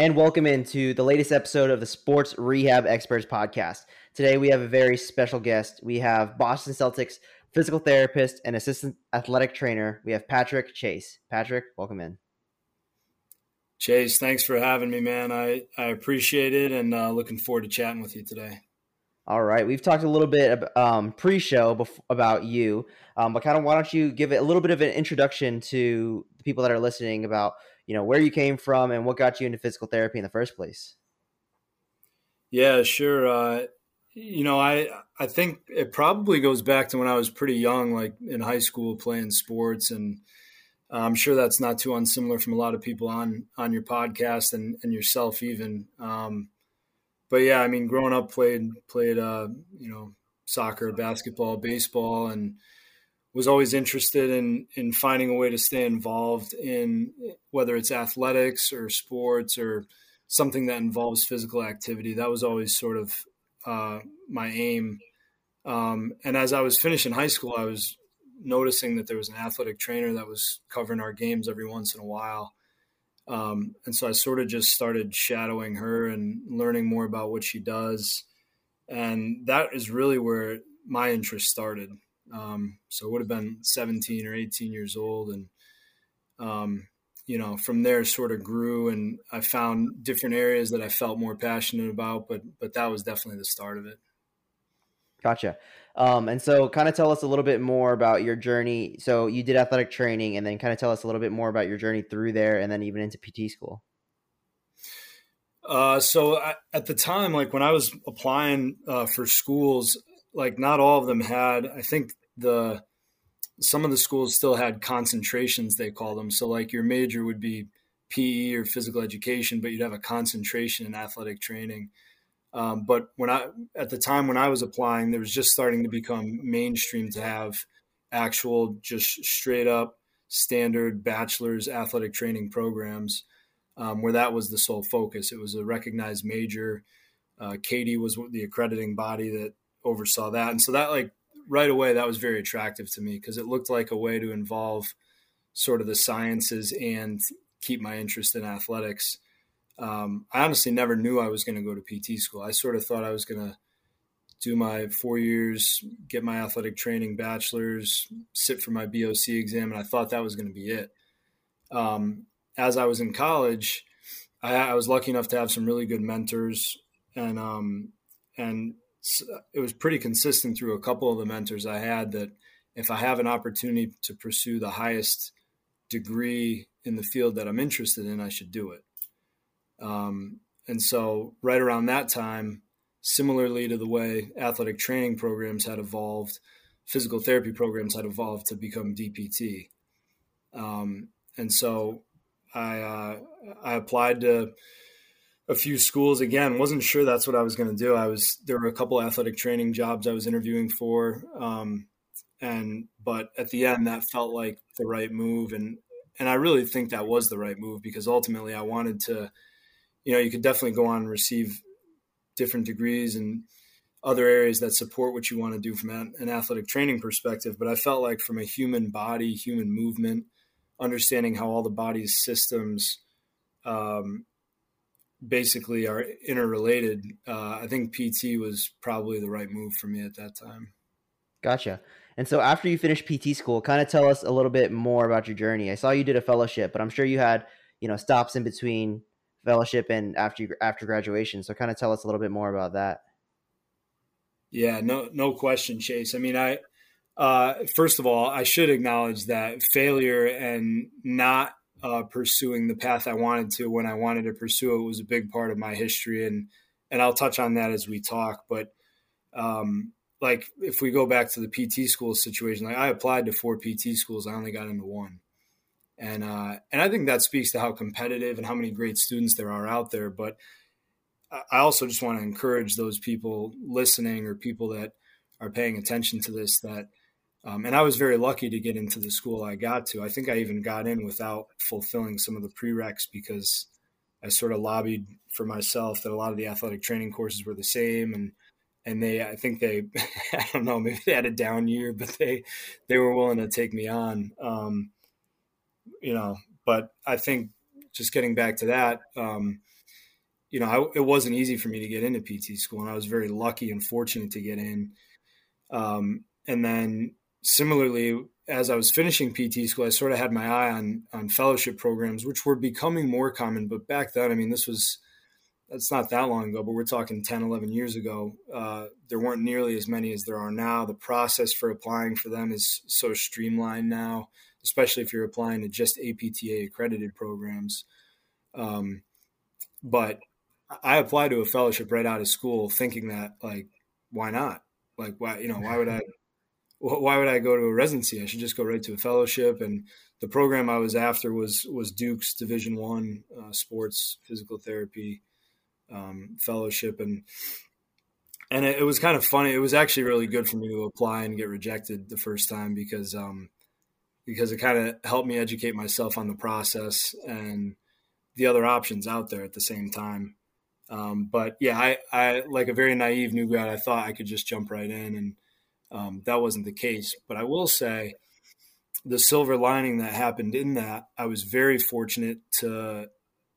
And welcome into the latest episode of the Sports Rehab Experts podcast. Today we have a very special guest. We have Boston Celtics physical therapist and assistant athletic trainer. We have Patrick Chase. Patrick, welcome in. Chase, thanks for having me, man. I, I appreciate it and uh, looking forward to chatting with you today. All right, we've talked a little bit um, pre-show bef- about you, um, but kind of why don't you give it a little bit of an introduction to the people that are listening about you know where you came from and what got you into physical therapy in the first place? Yeah sure. Uh, you know i i think it probably goes back to when i was pretty young like in high school playing sports. And i'm sure that's not too unsimilar from a lot of people on on your podcast and and yourself even. Um, but yeah i mean growing up played played uh, you know soccer basketball baseball and was always interested in in finding a way to stay involved in whether it's athletics or sports or something that involves physical activity. That was always sort of uh, my aim. Um, and as I was finishing high school, I was noticing that there was an athletic trainer that was covering our games every once in a while. Um, and so I sort of just started shadowing her and learning more about what she does. And that is really where my interest started. Um, so it would have been 17 or 18 years old. And, um, you know, from there sort of grew and I found different areas that I felt more passionate about, but, but that was definitely the start of it. Gotcha. Um, and so kind of tell us a little bit more about your journey. So you did athletic training and then kind of tell us a little bit more about your journey through there and then even into PT school. Uh, so I, at the time, like when I was applying uh, for schools, like not all of them had, I think the some of the schools still had concentrations they call them. So like your major would be pe or physical education but you'd have a concentration in athletic training. Um, but when i at the time when i was applying there was just starting to become mainstream to have actual just straight up standard bachelor's athletic training programs um, where that was the sole focus. It was a recognized major. Uh, CAATE was the accrediting body that oversaw that. And so that like right away that was very attractive to me because it looked like a way to involve sort of the sciences and keep my interest in athletics. Um, I honestly never knew I was going to go to PT school. I sort of thought I was going to do my four years, get my athletic training bachelor's, sit for my BOC exam, and I thought that was going to be it. Um, as I was in college, I, I, was lucky enough to have some really good mentors, and um, and it was pretty consistent through a couple of the mentors I had that if I have an opportunity to pursue the highest degree in the field that I'm interested in, I should do it. Um, and so, right around that time, similarly to the way athletic training programs had evolved, physical therapy programs had evolved to become DPT. Um, and so, I uh, I applied to a few schools. Again wasn't sure that's what i was going to do. I was there were a couple athletic training jobs i was interviewing for um, and but at the end that felt like the right move and and i really think that was the right move because ultimately i wanted to you know you could definitely go on and receive different degrees and other areas that support what you want to do from an athletic training perspective but i felt like from a human body human movement understanding how all the body's systems um, basically are interrelated, uh, I think PT was probably the right move for me at that time. Gotcha. And so after you finished PT school, kind of tell us a little bit more about your journey. I saw you did a fellowship, but I'm sure you had, you know, stops in between fellowship and after you, after graduation. So kind of tell us a little bit more about that. Yeah, no, no question, Chase. I mean, I, uh, first of all, I should acknowledge that failure and not uh, pursuing the path I wanted to when I wanted to pursue it was a big part of my history, and and I'll touch on that as we talk. But um, like if we go back to the PT school situation, like I applied to four PT schools, I only got into one, and uh, and I think that speaks to how competitive and how many great students there are out there. But I also just want to encourage those people listening or people that are paying attention to this that. Um, and I was very lucky to get into the school I got to. I think I even got in without fulfilling some of the prereqs because I sort of lobbied for myself that a lot of the athletic training courses were the same and and they I think they I don't know maybe they had a down year but they they were willing to take me on um, you know but I think just getting back to that um, you know I, it wasn't easy for me to get into PT school and I was very lucky and fortunate to get in um, and then similarly as I was finishing PT school, I sort of had my eye on on fellowship programs, which were becoming more common. But back then, I mean, this was that's not that long ago, but we're talking 10, 11 years ago. Uh, there weren't nearly as many as there are now. The process for applying for them is so streamlined now, especially if you're applying to just APTA accredited programs. Um, but I applied to a fellowship right out of school, thinking that like, why not? Like, why you know, why would I? Why would I go to a residency? I should just go right to a fellowship. And the program I was after was was Duke's Division One uh, Sports Physical Therapy um, Fellowship, and and it, it, was kind of funny. It was actually really good for me to apply and get rejected the first time because um, because it kind of helped me educate myself on the process and the other options out there at the same time. Um, but yeah, I, I like a very naive new grad. I thought I could just jump right in and um, that wasn't the case. But I will say the silver lining that happened in that, I was very fortunate to,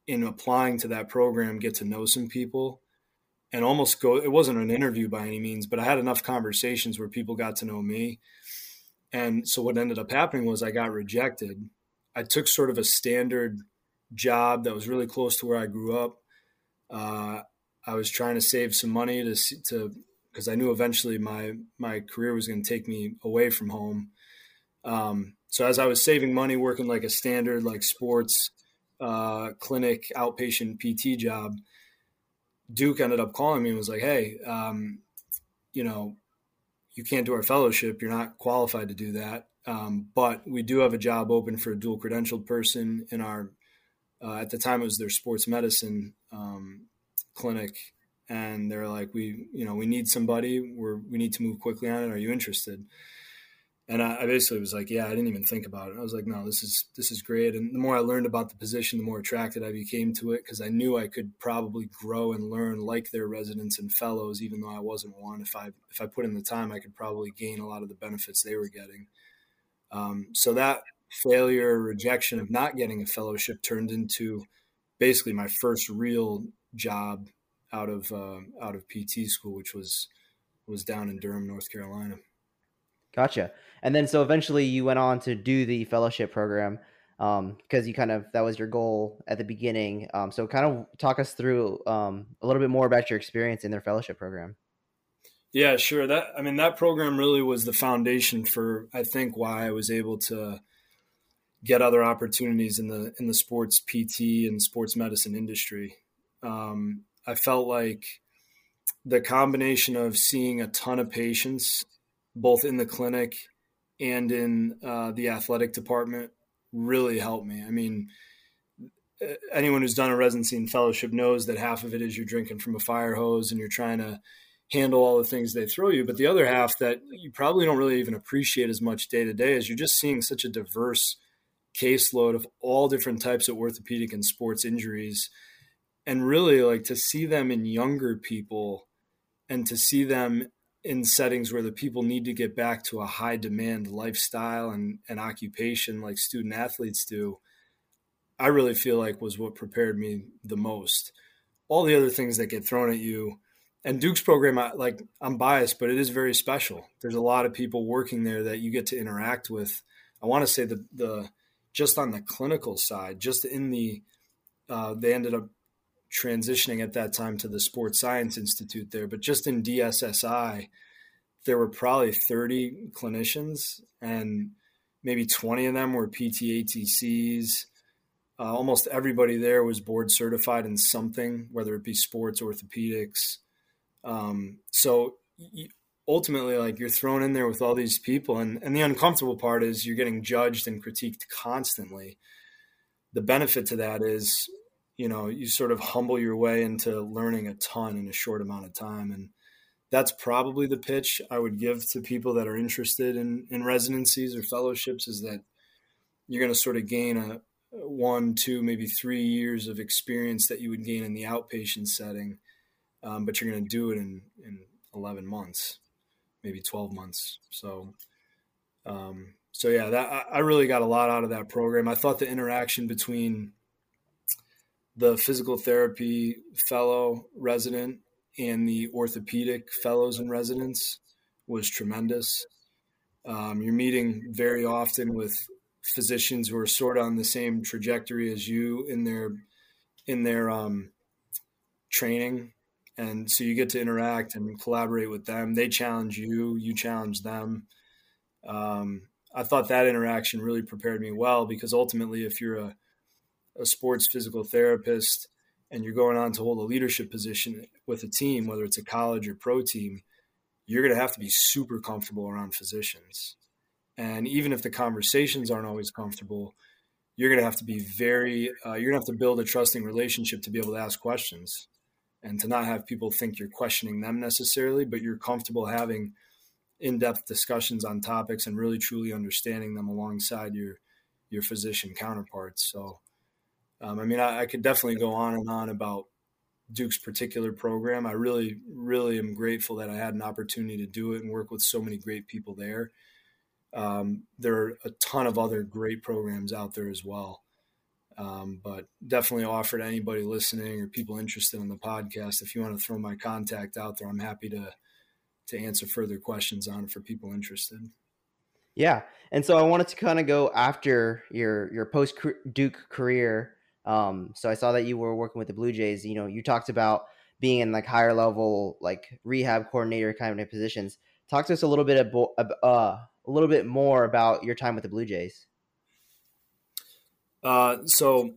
in applying to that program, get to know some people and almost go. It wasn't an interview by any means, but I had enough conversations where people got to know me. And so what ended up happening was I got rejected. I took sort of a standard job that was really close to where I grew up. Uh, I was trying to save some money to to because I knew eventually my my career was going to take me away from home. Um, so as I was saving money, working like a standard like sports uh, clinic outpatient PT job, Duke ended up calling me and was like, "Hey, um, you know, you can't do our fellowship. You're not qualified to do that. Um, but we do have a job open for a dual credentialed person in our. Uh, at the time, it was their sports medicine um, clinic and they're like, we, you know, we need somebody. We're we need to move quickly on it. Are you interested? And I, I, basically was like, yeah, I didn't even think about it. I was like, no, this is this is great. And the more I learned about the position, the more attracted I became to it because I knew I could probably grow and learn like their residents and fellows, even though I wasn't one. If I if I put in the time, I could probably gain a lot of the benefits they were getting. Um, so that failure, rejection of not getting a fellowship turned into basically my first real job out of uh, out of PT school, which was was down in Durham, North Carolina. Gotcha. And then so eventually you went on to do the fellowship program because um, you kind of that was your goal at the beginning. Um, so kind of talk us through um, a little bit more about your experience in their fellowship program. Yeah, sure. That I mean that program really was the foundation for I think why I was able to get other opportunities in the in the sports PT and sports medicine industry. Um, I felt like the combination of seeing a ton of patients, both in the clinic and in uh, the athletic department, really helped me. I mean, anyone who's done a residency and fellowship knows that half of it is you're drinking from a fire hose and you're trying to handle all the things they throw you. But the other half that you probably don't really even appreciate as much day to day is you're just seeing such a diverse caseload of all different types of orthopedic and sports injuries and really like to see them in younger people and to see them in settings where the people need to get back to a high demand lifestyle and, and occupation like student athletes do i really feel like was what prepared me the most. All the other things that get thrown at you and duke's program I, like i'm biased but it is very special. There's a lot of people working there that you get to interact with. I want to say the the just on the clinical side just in the uh, they ended up transitioning at that time to the Sports Science Institute there, but just in DSSI, there were probably 30 clinicians, and maybe 20 of them were PTATCs. Uh, almost everybody there was board certified in something, whether it be sports, orthopedics. Um, so ultimately like you're thrown in there with all these people and, and the uncomfortable part is you're getting judged and critiqued constantly the benefit to that is you know you sort of humble your way into learning a ton in a short amount of time and that's probably the pitch i would give to people that are interested in in residencies or fellowships is that you're going to sort of gain a one two maybe three years of experience that you would gain in the outpatient setting um, but you're going to do it in in 11 months maybe 12 months. So, um, so yeah, that I really got a lot out of that program. I thought the interaction between the physical therapy fellow resident and the orthopedic fellows and residents was tremendous. Um, you're meeting very often with physicians who are sort of on the same trajectory as you in their in their um, training and so you get to interact and collaborate with them. They challenge you, you challenge them. Um, I thought that interaction really prepared me well because ultimately, if you're a, a sports physical therapist and you're going on to hold a leadership position with a team, whether it's a college or pro team, you're going to have to be super comfortable around physicians. And even if the conversations aren't always comfortable, you're going to have to be very, uh, you're going to have to build a trusting relationship to be able to ask questions and to not have people think you're questioning them necessarily, but you're comfortable having in-depth discussions on topics and really truly understanding them alongside your your physician counterparts. So, um, I mean, I, I, could definitely go on and on about Duke's particular program. I really, really am grateful that I had an opportunity to do it and work with so many great people there. Um, there are a ton of other great programs out there as well. Um, but definitely offer to anybody listening or people interested in the podcast. If you want to throw my contact out there, I'm happy to to answer further questions on it for people interested. Yeah, and so I wanted to kind of go after your your post Duke career. Um, so I saw that you were working with the Blue Jays. You know, you talked about being in like higher level, like rehab coordinator kind of positions. Talk to us a little bit about uh, a little bit more about your time with the Blue Jays. Uh, so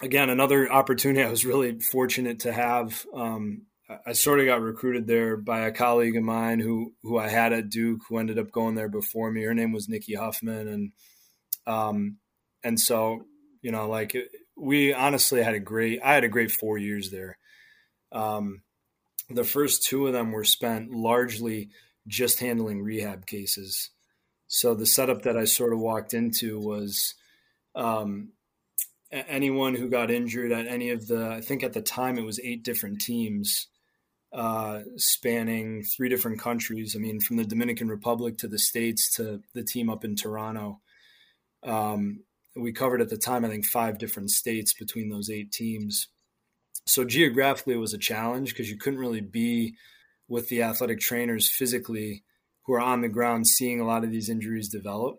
again, another opportunity I was really fortunate to have. Um, I sort of got recruited there by a colleague of mine who who I had at Duke, who ended up going there before me. Her name was Nikki Huffman, and um, and so you know, like we honestly had a great. I had a great four years there. Um, the first two of them were spent largely just handling rehab cases. So the setup that I sort of walked into was um, anyone who got injured at any of the, I think at the time it was eight different teams uh, spanning three different countries. I mean, from the Dominican Republic to the States to the team up in Toronto. Um, we covered at the time, I think, five different states between those eight teams. So geographically, it was a challenge because you couldn't really be with the athletic trainers physically who are on the ground seeing a lot of these injuries develop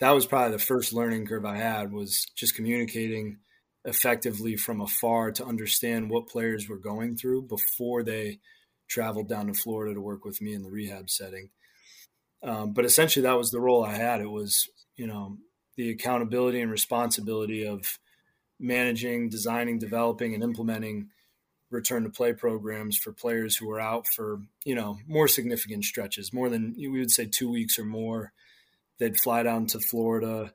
that was probably the first learning curve I had was just communicating effectively from afar to understand what players were going through before they traveled down to Florida to work with me in the rehab setting. Um, but essentially, that was the role I had. It was, you know, the accountability and responsibility of managing, designing, developing, and implementing return to play programs for players who were out for, you know, more significant stretches, more than we would say two weeks or more they'd fly down to Florida.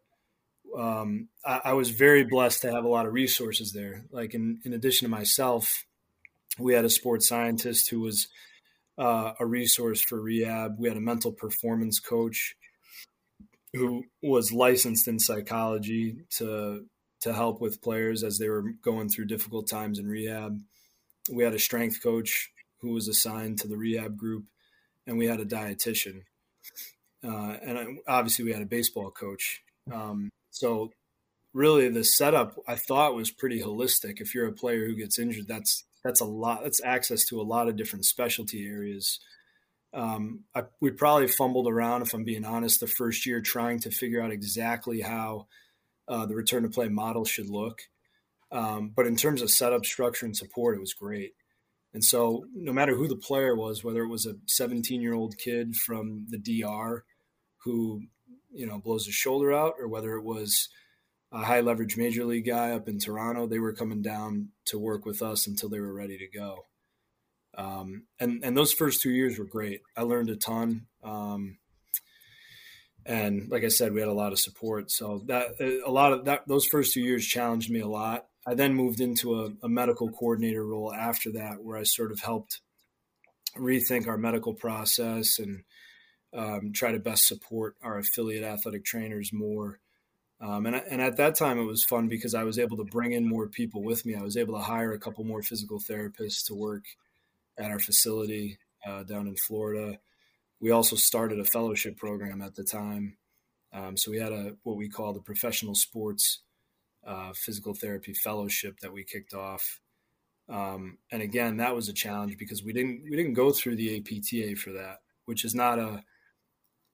Um, I, I, was very blessed to have a lot of resources there. Like in, in addition to myself, we had a sports scientist who was uh, a resource for rehab. We had a mental performance coach who was licensed in psychology to to help with players as they were going through difficult times in rehab. We had a strength coach who was assigned to the rehab group, and we had a dietitian uh, and obviously we had a baseball coach. Um, so really, the setup I thought was pretty holistic. If you're a player who gets injured, that's that's a lot. That's access to a lot of different specialty areas. Um, I, we probably fumbled around, if I'm being honest, the first year trying to figure out exactly how uh, the return to play model should look. Um, but in terms of setup, structure, and support, it was great. And so, no matter who the player was, whether it was a 17 year old kid from the DR who, you know, blows his shoulder out, or whether it was a high leverage major league guy up in Toronto, they were coming down to work with us until they were ready to go. Um, and and those first two years were great. I learned a ton. Um, and like I said, we had a lot of support. So that a lot of that those first two years challenged me a lot. I then moved into a, a medical coordinator role after that, where I sort of helped rethink our medical process and um, try to best support our affiliate athletic trainers more. Um, and, and at that time, it was fun because I was able to bring in more people with me. I was able to hire a couple more physical therapists to work at our facility uh, down in Florida. We also started a fellowship program at the time. Um, so we had a what we call the professional sports uh, physical therapy fellowship that we kicked off. Um, and again, that was a challenge because we didn't we didn't go through the APTA for that, which is not a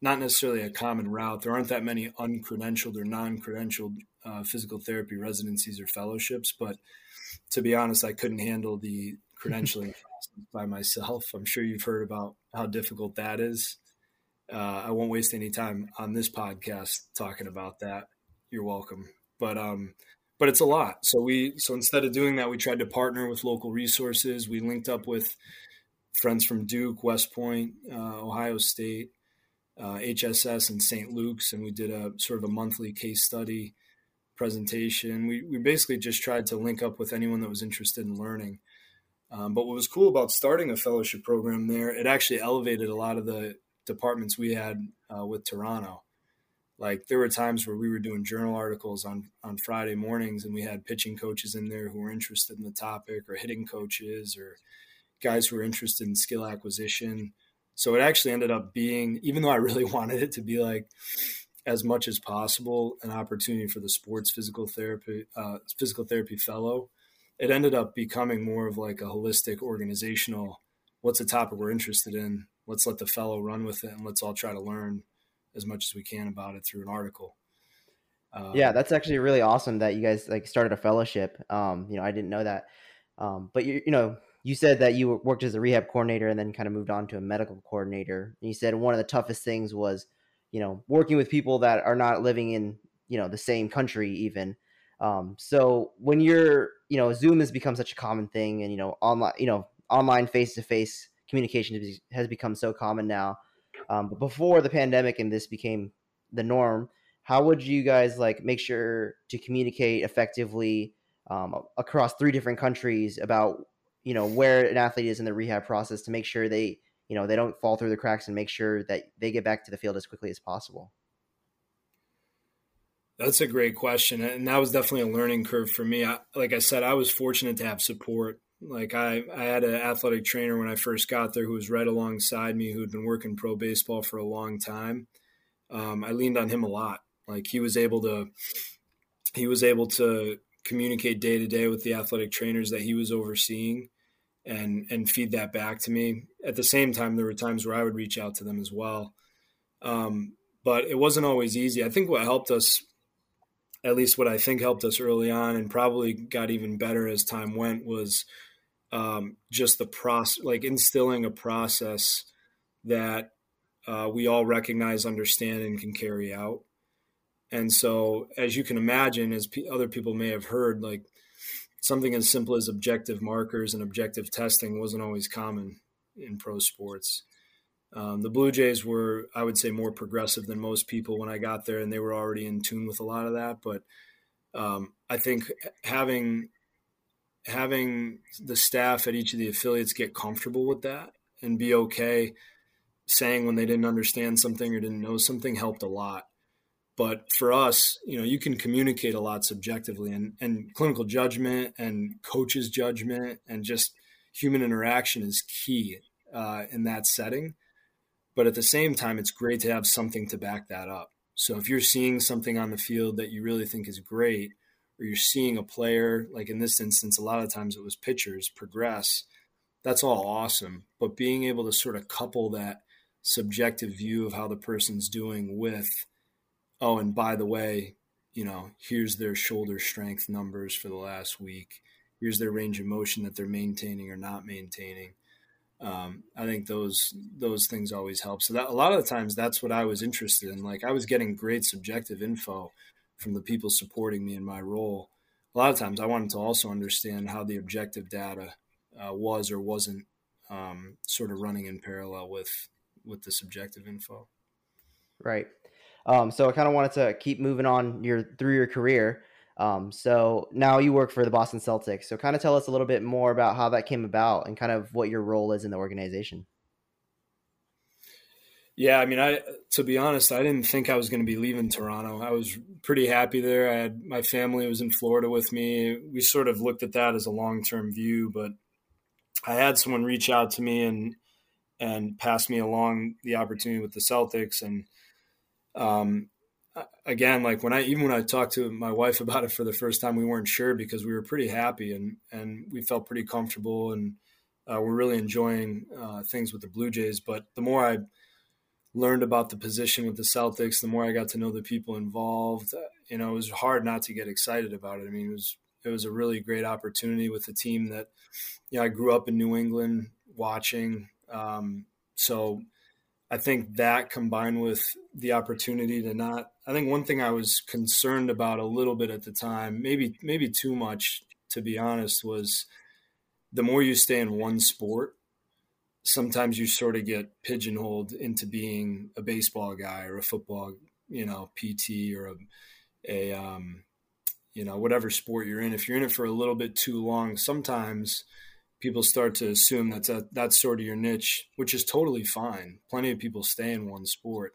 not necessarily a common route. There aren't that many uncredentialed or non-credentialed uh, physical therapy residencies or fellowships. But to be honest, I couldn't handle the credentialing by myself. I'm sure you've heard about how difficult that is. Uh, I won't waste any time on this podcast talking about that. You're welcome. But um, but it's a lot. So we so instead of doing that, we tried to partner with local resources. We linked up with friends from Duke, West Point, uh, Ohio State, uh, HSS, and St. Luke's, and we did a sort of a monthly case study presentation. We we basically just tried to link up with anyone that was interested in learning. Um, but what was cool about starting a fellowship program there, it actually elevated a lot of the departments we had uh, with Toronto. Like there were times where we were doing journal articles on on Friday mornings, and we had pitching coaches in there who were interested in the topic, or hitting coaches, or guys who were interested in skill acquisition. So it actually ended up being, even though I really wanted it to be like as much as possible an opportunity for the sports physical therapy uh, physical therapy fellow it ended up becoming more of like a holistic organizational what's a topic we're interested in? Let's let the fellow run with it and let's all try to learn as much as we can about it through an article. Um, yeah that's actually really awesome that you guys like started a fellowship. Um, you know i didn't know that. Um, but you, you know you said that you worked as a rehab coordinator and then kind of moved on to a medical coordinator. And you said one of the toughest things was you know working with people that are not living in you know the same country even um, so when you're, you know, Zoom has become such a common thing, and you know, online, you know, online face to face communication has become so common now. Um, but before the pandemic and this became the norm, how would you guys like make sure to communicate effectively um, across three different countries about you know where an athlete is in the rehab process to make sure they you know they don't fall through the cracks and make sure that they get back to the field as quickly as possible? That's a great question, and that was definitely a learning curve for me. I, like I said, I was fortunate to have support. Like I, I had an athletic trainer when I first got there who was right alongside me, who had been working pro baseball for a long time. Um, I leaned on him a lot. Like he was able to, he was able to communicate day to day with the athletic trainers that he was overseeing, and and feed that back to me. At the same time, there were times where I would reach out to them as well. Um, but it wasn't always easy. I think what helped us at least what I think helped us early on and probably got even better as time went was um, just the process, like instilling a process that uh, we all recognize, understand, and can carry out. And so, as you can imagine, as p- other people may have heard, like something as simple as objective markers and objective testing wasn't always common in pro sports. Um, the Blue Jays were, I would say, more progressive than most people when I got there, and they were already in tune with a lot of that. But um, I think having having the staff at each of the affiliates get comfortable with that and be okay saying when they didn't understand something or didn't know something helped a lot. But for us, you know, you can communicate a lot subjectively, and, and clinical judgment and coaches' judgment and just human interaction is key uh, in that setting. But at the same time, it's great to have something to back that up. So if you're seeing something on the field that you really think is great, or you're seeing a player, like in this instance, a lot of times it was pitchers progress, that's all awesome. But being able to sort of couple that subjective view of how the person's doing with, oh, and by the way, you know, here's their shoulder strength numbers for the last week. Here's their range of motion that they're maintaining or not maintaining um, I think those those things always help. So that a lot of the times that's what I was interested in. Like I was getting great subjective info from the people supporting me in my role. A lot of times I wanted to also understand how the objective data uh, was or wasn't um, sort of running in parallel with with the subjective info. Right. Um, so I kind of wanted to keep moving on your through your career. Um, so now you work for the Boston Celtics. So kind of tell us a little bit more about how that came about and kind of what your role is in the organization. Yeah, I mean, I to be honest, I didn't think I was going to be leaving Toronto. I was pretty happy there. I had my family was in Florida with me. We sort of looked at that as a long term view, but I had someone reach out to me and and pass me along the opportunity with the Celtics. And um, again, like when I even when I talked to my wife about it for the first time, we weren't sure because we were pretty happy and and we felt pretty comfortable and uh, we're really enjoying uh, things with the Blue Jays. But the more I learned about the position with the Celtics, the more I got to know the people involved. Uh, you know, it was hard not to get excited about it. I mean, it was it was a really great opportunity with a team that, you know, I grew up in New England watching. Um, so I think that combined with the opportunity to not, I think one thing I was concerned about a little bit at the time, maybe maybe too much to be honest, was the more you stay in one sport, sometimes you sort of get pigeonholed into being a baseball guy or a football, you know, PT or a, a um, you know, whatever sport you're in. If you're in it for a little bit too long, sometimes people start to assume that's a, that's sort of your niche, which is totally fine. Plenty of people stay in one sport.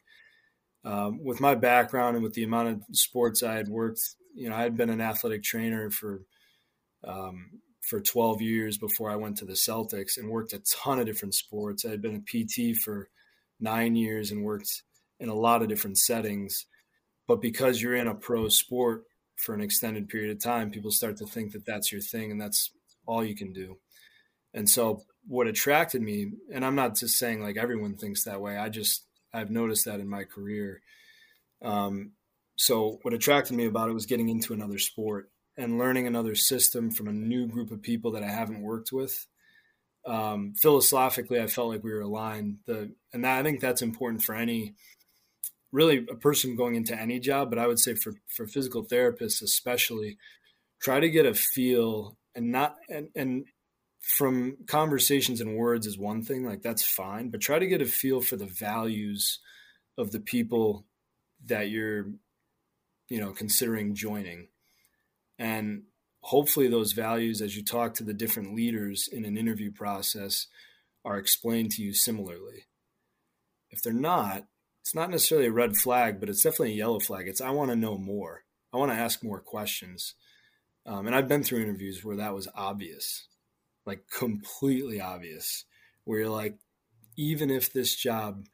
Um, with my background and with the amount of sports I had worked, you know, I had been an athletic trainer for um, for 12 years before I went to the Celtics and worked a ton of different sports. I had been a PT for nine years and worked in a lot of different settings. But because you're in a pro sport for an extended period of time, people start to think that that's your thing and that's all you can do. And so, what attracted me, and I'm not just saying like everyone thinks that way, I just, I've noticed that in my career. Um, so, what attracted me about it was getting into another sport and learning another system from a new group of people that I haven't worked with. Um, philosophically, I felt like we were aligned. The and that, I think that's important for any really a person going into any job, but I would say for for physical therapists especially, try to get a feel and not and and from conversations and words is one thing, like that's fine, but try to get a feel for the values of the people that you're you know considering joining and hopefully, those values, as you talk to the different leaders in an interview process, are explained to you similarly. If they're not, it's not necessarily a red flag, but it's definitely a yellow flag. It's I want to know more. I want to ask more questions. Um, and I've been through interviews where that was obvious, like completely obvious, where you're like, even if this job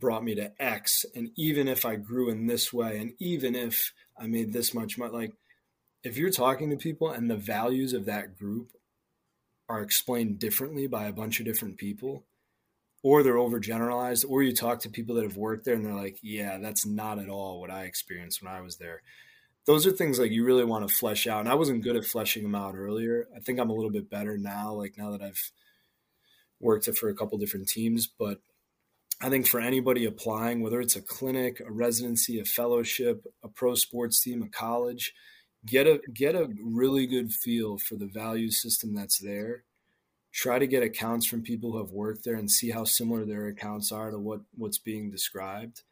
brought me to X, and even if I grew in this way, and even if I made this much money, like if you're talking to people and the values of that group are explained differently by a bunch of different people, or they're overgeneralized, or you talk to people that have worked there and they're like, yeah, that's not at all what I experienced when I was there. Those are things like you really want to flesh out. And I wasn't good at fleshing them out earlier. I think I'm a little bit better now, like now that I've worked for a couple different teams. But I think for anybody applying, whether it's a clinic, a residency, a fellowship, a pro sports team, a college, get a get a really good feel for the value system that's there try to get accounts from people who have worked there and see how similar their accounts are to what what's being described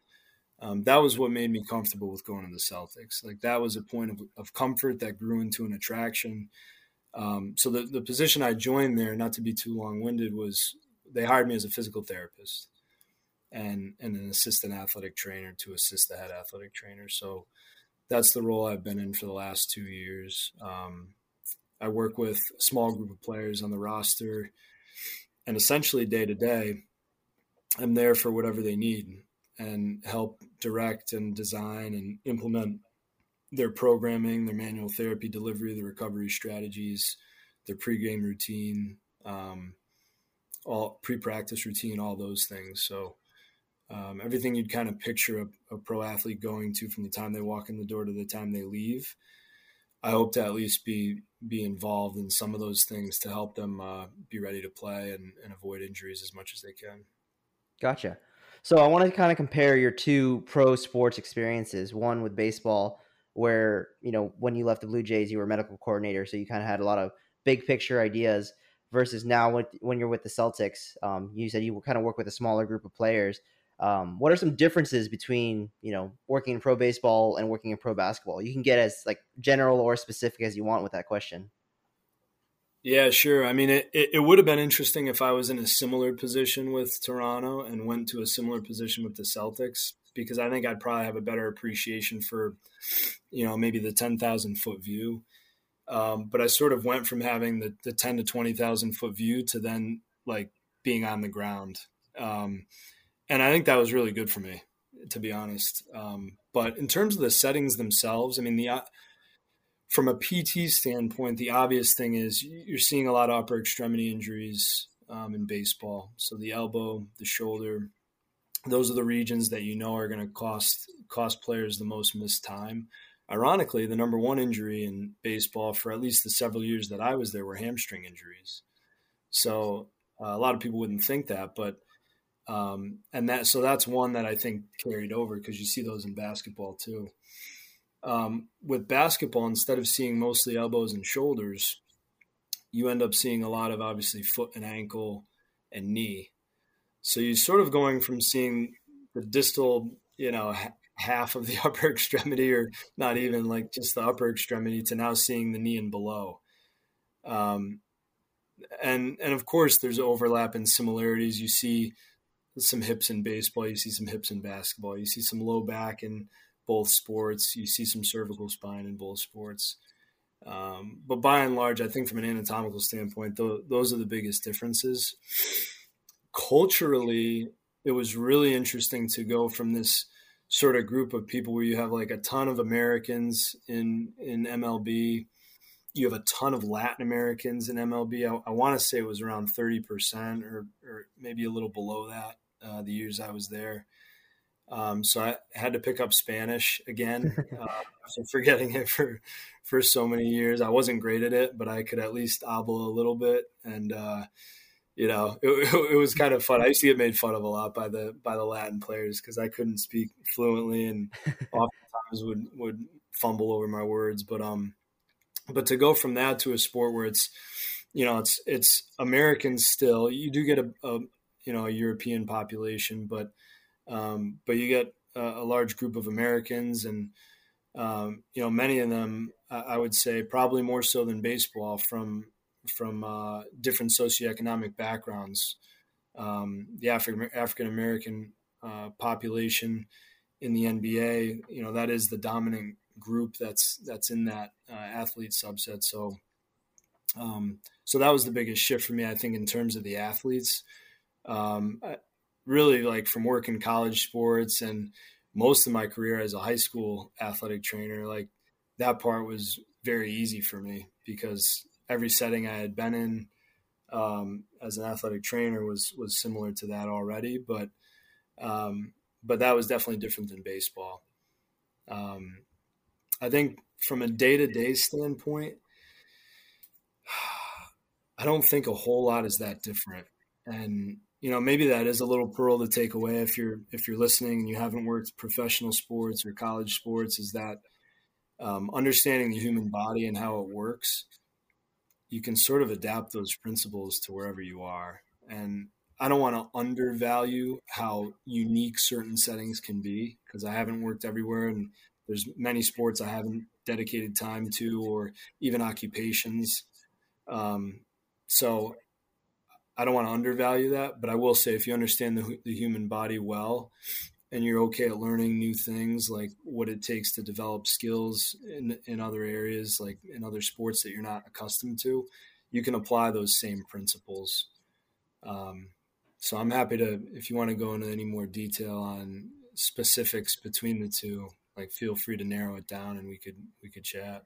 um, that was what made me comfortable with going to the celtics. Like that was a point of, of comfort that grew into an attraction. Um, so the, the position i joined there not to be too long-winded was they hired me as a physical therapist and, and an assistant athletic trainer to assist the head athletic trainer. So that's the role I've been in for the last two years. Um, I work with a small group of players on the roster, and essentially day to day, I'm there for whatever they need and help direct and design and implement their programming, their manual therapy delivery, their recovery strategies, their pregame routine, um, all pre-practice routine, all those things. So um, everything you'd kind of picture a, a, pro athlete going to from the time they walk in the door to the time they leave. I hope to at least be be involved in some of those things to help them uh, be ready to play and, and avoid injuries as much as they can. Gotcha. So I want to kind of compare your two pro sports experiences. One with baseball, where you know when you left the Blue Jays, you were medical coordinator, so you kind of had a lot of big picture ideas versus now when, when you're with the Celtics? Um, you said you kind of work with a smaller group of players. Um, what are some differences between you know working in pro baseball and working in pro basketball? You can get as like general or specific as you want with that question. Yeah, sure. I mean, it, it, it, would have been interesting if I was in a similar position with Toronto and went to a similar position with the Celtics, because I think I'd probably have a better appreciation for, you know, maybe the 10,000 foot view. Um, but I sort of went from having the, the 10 to 20,000 foot view to then like being on the ground. Um, and I think that was really good for me, to be honest. Um, but in terms of the settings themselves, I mean, the, from a PT standpoint, the obvious thing is you're seeing a lot of upper extremity injuries um, in baseball. So the elbow, the shoulder, those are the regions that you know are going to cost cost players the most missed time. Ironically, the number one injury in baseball for at least the several years that I was there were hamstring injuries. So uh, a lot of people wouldn't think that, but um, and that so that's one that I think carried over because you see those in basketball too. Um, with basketball, instead of seeing mostly elbows and shoulders, you end up seeing a lot of obviously foot and ankle and knee. So you're sort of going from seeing the distal, you know, half of the upper extremity, or not even like just the upper extremity, to now seeing the knee and below. Um, and and of course, there's overlap and similarities. You see some hips in baseball, you see some hips in basketball, you see some low back and both sports. You see some cervical spine in both sports. Um, but by and large, I think from an anatomical standpoint, th- those are the biggest differences. Culturally, it was really interesting to go from this sort of group of people where you have like a ton of Americans in in MLB. You have a ton of Latin Americans in MLB. I, I want to say it was around 30% or, or maybe a little below that uh, the years I was there. Um, so I had to pick up Spanish again. Uh, so forgetting it for for so many years, I wasn't great at it, but I could at least obble a little bit, and uh, you know, it, it, was kind of fun. I used to get made fun of a lot by the by the Latin players because I couldn't speak fluently and oftentimes would would fumble over my words. But um, but to go from that to a sport where it's you know it's it's Americans still, you do get a, a you know a European population, but um, but you get a, a, large group of Americans, and um, you know many of them, I would say, probably more so than baseball, from from uh, different socioeconomic backgrounds. Um, the African African American uh, population in the NBA, you know, that is the dominant group that's that's in that uh, athlete subset. So, um, so that was the biggest shift for me, I think, in terms of the athletes. Um, really like from working college sports and most of my career as a high school athletic trainer, like that part was very easy for me because every setting I had been in um, as an athletic trainer was was similar to that already. But um, but that was definitely different than baseball. Um, I think from a day to day standpoint, I don't think a whole lot is that different. And you know maybe that is a little pearl to take away if you're if you're listening and you haven't worked professional sports or college sports is that um, understanding the human body and how it works you can sort of adapt those principles to wherever you are. And i don't want to undervalue how unique certain settings can be because i haven't worked everywhere and there's many sports i haven't dedicated time to or even occupations. Um, so I don't want to undervalue that, but I will say if you understand the, the human body well and you're okay at learning new things, like what it takes to develop skills in, in other areas, like in other sports that you're not accustomed to, you can apply those same principles. Um, so I'm happy to, if you want to go into any more detail on specifics between the two, like feel free to narrow it down and we could, we could chat.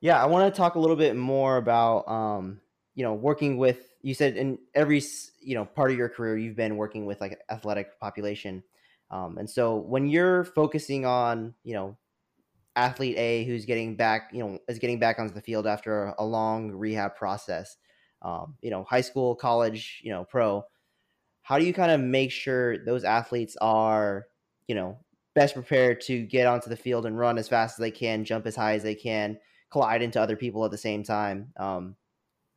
Yeah. I want to talk a little bit more about, um, you know, working with you said in every you know part of your career you've been working with like athletic population. Um, and so when you're focusing on you know athlete a who's getting back you know is getting back onto the field after a long rehab process um, you know high school college you know pro how do you kind of make sure those athletes are you know best prepared to get onto the field and run as fast as they can jump as high as they can collide into other people at the same time? Um,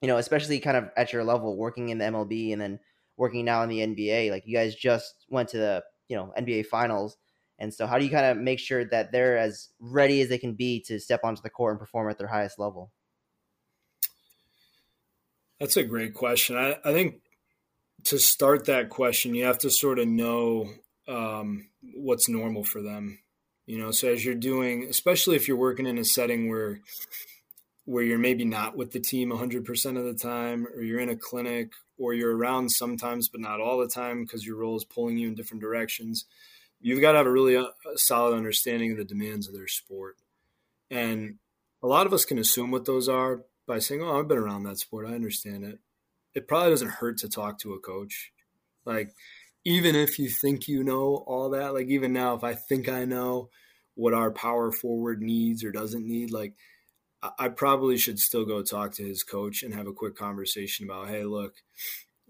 you know, especially kind of at your level, working in the MLB and then working now in the NBA. Like you guys just went to the you know NBA Finals, and so how do you kind of make sure that they're as ready as they can be to step onto the court and perform at their highest level? That's a great question. I, I think to start that question, you have to sort of know um, what's normal for them. You know, so as you're doing, especially if you're working in a setting where where you're maybe not with the team 100% of the time, or you're in a clinic, or you're around sometimes but not all the time because your role is pulling you in different directions. You've got to have a really uh, solid understanding of the demands of their sport. And a lot of us can assume what those are by saying, "Oh, I've been around that sport. I understand it." It probably doesn't hurt to talk to a coach. Like even if you think you know all that, like even now if I think I know what our power forward needs or doesn't need, like I probably should still go talk to his coach and have a quick conversation about, hey, look,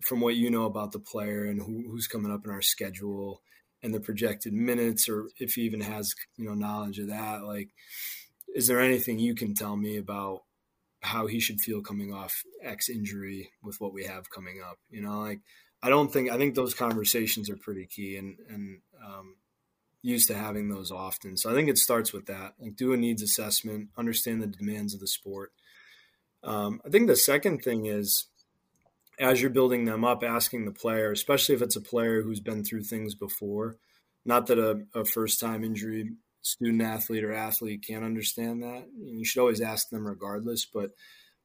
from what you know about the player and who, who's coming up in our schedule and the projected minutes, or if he even has you know knowledge of that, like, is there anything you can tell me about how he should feel coming off X injury with what we have coming up? You know, like I don't think I think those conversations are pretty key, and and um, used to having those often. So I think it starts with that. Like do a needs assessment, understand the demands of the sport. Um, I think the second thing is as you're building them up, asking the player, especially if it's a player who's been through things before, not that a, a first time injury student athlete or athlete can't understand that. You should always ask them regardless, but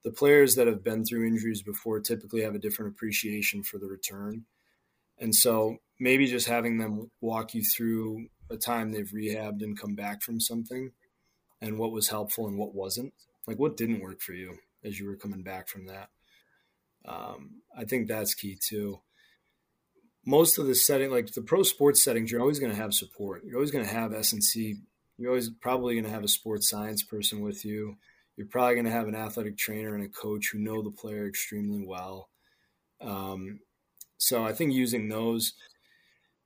the players that have been through injuries before typically have a different appreciation for the return. And so maybe just having them walk you through a time they've rehabbed and come back from something and what was helpful and what wasn't? Like what didn't work for you as you were coming back from that? Um, i think that's key too. Most of the setting like the pro sports settings you're always going to have support. You're always going to have S&C you're always probably going to have a sports science person with you. You're probably going to have an athletic trainer and a coach who know the player extremely well. Um, so i think using those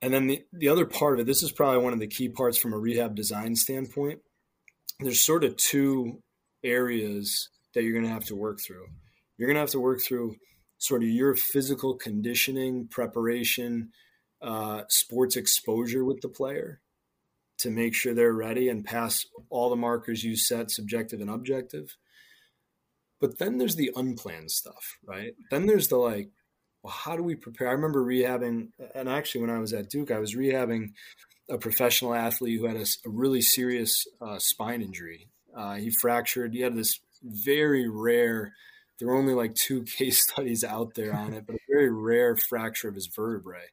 and then the, the other part of it, this is probably one of the key parts from a rehab design standpoint. There's sort of two areas that you're going to have to work through. You're going to have to work through sort of your physical conditioning, preparation, uh, sports exposure with the player to make sure they're ready and pass all the markers you set, subjective and objective. But then there's the unplanned stuff, right? Then there's the like, well, how do we prepare? I remember rehabbing, and actually, when I was at Duke, I was rehabbing a professional athlete who had a, a really serious uh, spine injury. Uh, he fractured. He had this very rare. There were only like two case studies out there on it, but a very rare fracture of his vertebrae.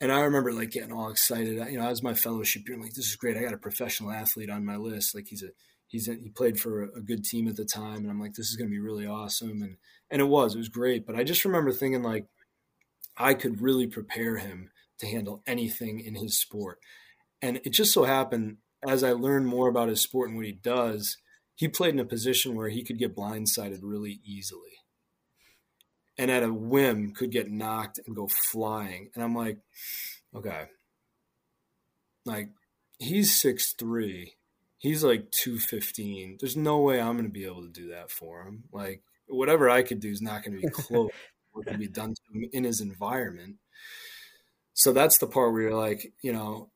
And I remember like getting all excited. You know, as my fellowship year, like, "This is great! I got a professional athlete on my list. Like he's a he's a, he played for a, a good team at the time, and I'm like, this is going to be really awesome." And and it was it was great but i just remember thinking like i could really prepare him to handle anything in his sport. And it just so happened as i learned more about his sport and what he does he played in a position where he could get blindsided really easily. And at a whim could get knocked and go flying. And i'm like okay. Like he's six three he's like 215 there's no way i'm going to be able to do that for him like whatever I could do is not going to be close what can be done to him in his environment. So that's the part where you're like, you know,